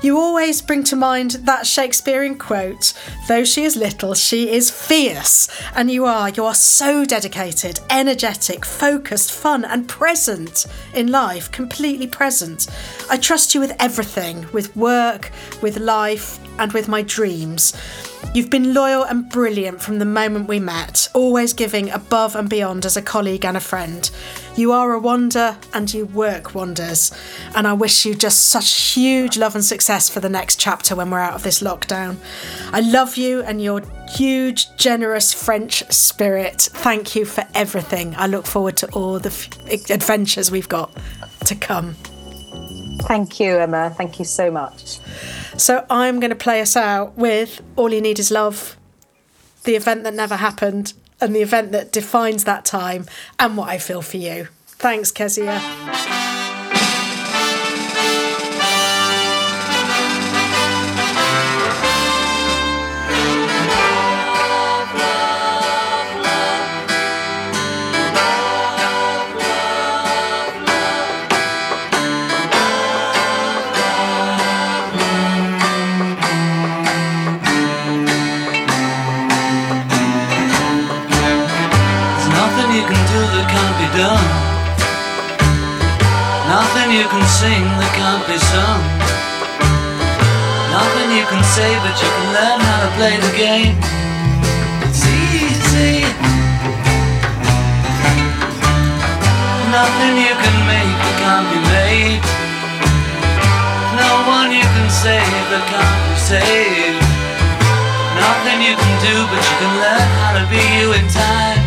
You always bring to mind that Shakespearean quote, though she is little, she is fierce. And you are, you are so dedicated, energetic, focused, fun, and present in life, completely present. I trust you with everything, with work, with life, and with my dreams. You've been loyal and brilliant from the moment we met, always giving above and beyond as a colleague and a friend. You are a wonder and you work wonders. And I wish you just such huge love and success for the next chapter when we're out of this lockdown. I love you and your huge, generous French spirit. Thank you for everything. I look forward to all the f- adventures we've got to come. Thank you, Emma. Thank you so much. So I'm going to play us out with All You Need Is Love, the event that never happened, and the event that defines that time, and what I feel for you. Thanks, Kezia. Sung. Nothing you can say, but you can learn how to play the game. It's easy. Nothing you can make that can't be made. No one you can save that can't be saved. Nothing you can do, but you can learn how to be you in time.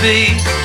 Be.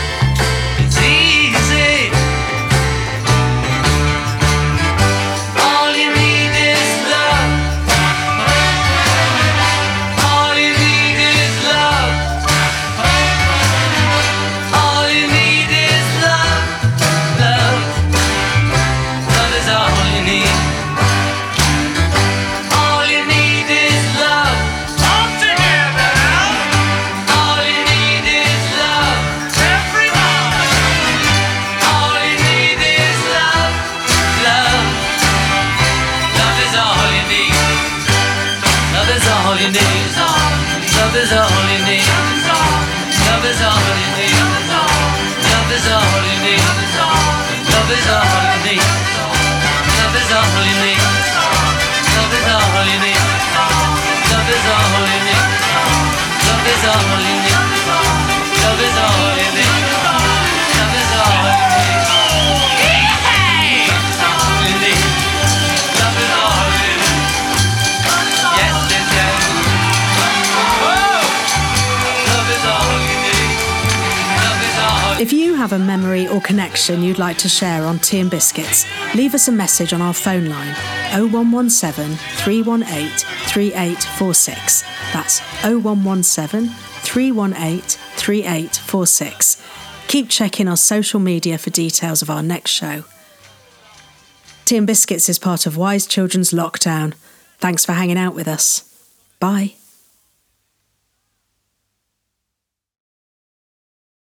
Like to share on Tea and Biscuits, leave us a message on our phone line 0117 318 3846. That's 0117 318 3846. Keep checking our social media for details of our next show. Tea and Biscuits is part of Wise Children's Lockdown. Thanks for hanging out with us. Bye.